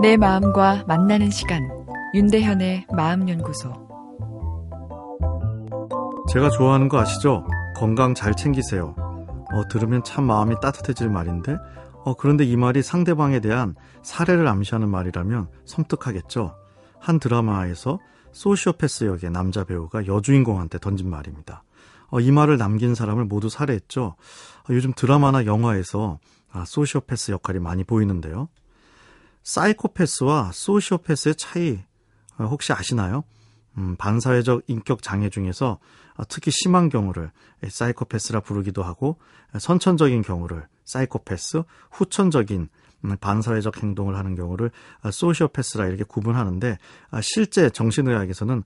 내 마음과 만나는 시간 윤대현의 마음연구소 제가 좋아하는 거 아시죠? 건강 잘 챙기세요. 어, 들으면 참 마음이 따뜻해질 말인데 어, 그런데 이 말이 상대방에 대한 사례를 암시하는 말이라면 섬뜩하겠죠. 한 드라마에서 소시오패스 역의 남자 배우가 여주인공한테 던진 말입니다. 어, 이 말을 남긴 사람을 모두 살해했죠. 어, 요즘 드라마나 영화에서 아, 소시오패스 역할이 많이 보이는데요. 사이코패스와 소시오패스의 차이 어, 혹시 아시나요? 음, 반사회적 인격 장애 중에서 어, 특히 심한 경우를 사이코패스라 부르기도 하고 선천적인 경우를 사이코패스, 후천적인 음, 반사회적 행동을 하는 경우를 어, 소시오패스라 이렇게 구분하는데 실제 정신의학에서는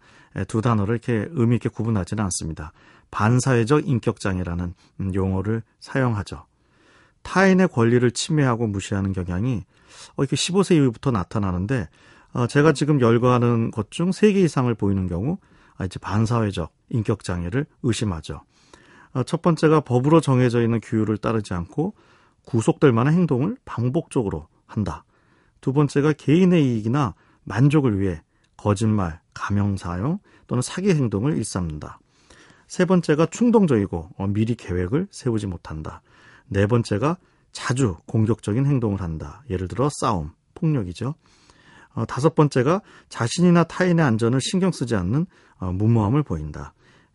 두 단어를 이렇게 의미 있게 구분하지는 않습니다. 반사회적 인격 장애라는 음, 용어를 사용하죠. 타인의 권리를 침해하고 무시하는 경향이 이렇게 15세 이후부터 나타나는데 어, 제가 지금 열거하는 것 중 3개 이상을 보이는 경우 아, 이제 반사회적 인격 장애를 의심하죠. 어, 첫 번째가 법으로 정해져 있는 규율을 따르지 않고 구속될 만한 행동을 반복적으로 한다. 두 번째가 개인의 이익이나 만족을 위해 거짓말, 가명 사용 또는 사기 행동을 일삼는다. 세 번째가 충동적이고 어, 미리 계획을 세우지 못한다. 네 번째가 자주 공격적인 행동을 한다. 예를 들어 싸움, 폭력이죠. 어, 다섯 번째가 자신이나 타인의 안전을 신경 쓰지 않는 어, 무모함을 보인다.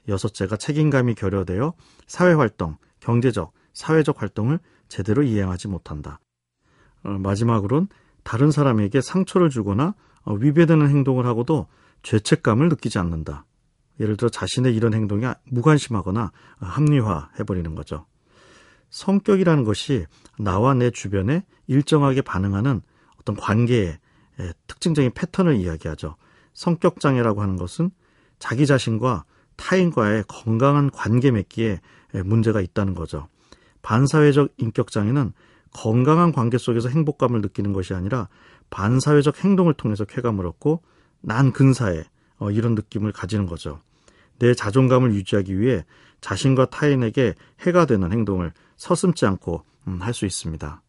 여섯째가 책임감이 결여되어 사회활동, 경제적, 사회적 활동을 제대로 이행하지 못한다. 어, 마지막으론 다른 사람에게 상처를 주거나 어, 위배되는 행동을 하고도 죄책감을 느끼지 않는다. 예를 들어 자신의 이런 행동이 무관심하거나 합리화해버리는 거죠. 성격이라는 것이 나와 내 주변에 일정하게 반응하는 어떤 관계의 예, 특징적인 패턴을 이야기하죠. 성격 장애라고 하는 것은 자기 자신과 타인과의 건강한 관계 맺기에 예, 문제가 있다는 거죠. 반사회적 인격 장애는 건강한 관계 속에서 행복감을 느끼는 것이 아니라 반사회적 행동을 통해서 쾌감을 얻고 난 근사해 어, 이런 느낌을 가지는 거죠. 내 자존감을 유지하기 위해 자신과 타인에게 해가 되는 행동을 서슴지 않고 음, 할수 있습니다.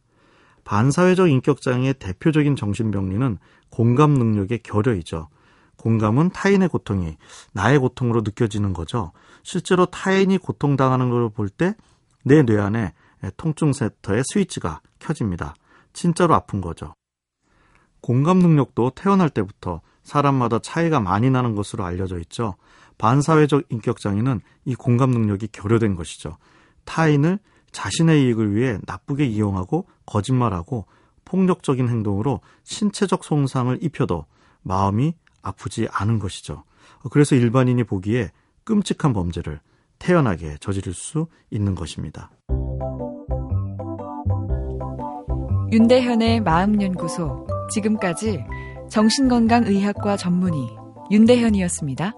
반사회적 인격장애의 대표적인 정신병리는 공감 능력의 결여이죠. 공감은 타인의 고통이 나의 고통으로 느껴지는 거죠. 실제로 타인이 고통당하는 걸 볼 때 내 뇌 안에 통증 세터의 스위치가 켜집니다. 진짜로 아픈 거죠. 공감 능력도 태어날 때부터 사람마다 차이가 많이 나는 것으로 알려져 있죠. 반사회적 인격장애는 이 공감 능력이 결여된 것이죠. 타인을 자신의 이익을 위해 나쁘게 이용하고 거짓말하고 폭력적인 행동으로 신체적 손상을 입혀도 마음이 아프지 않은 것이죠. 그래서 일반인이 보기에 끔찍한 범죄를 태연하게 저지를 수 있는 것입니다. 윤대현의 마음연구소. 지금까지 정신건강의학과 전문의 윤대현이었습니다.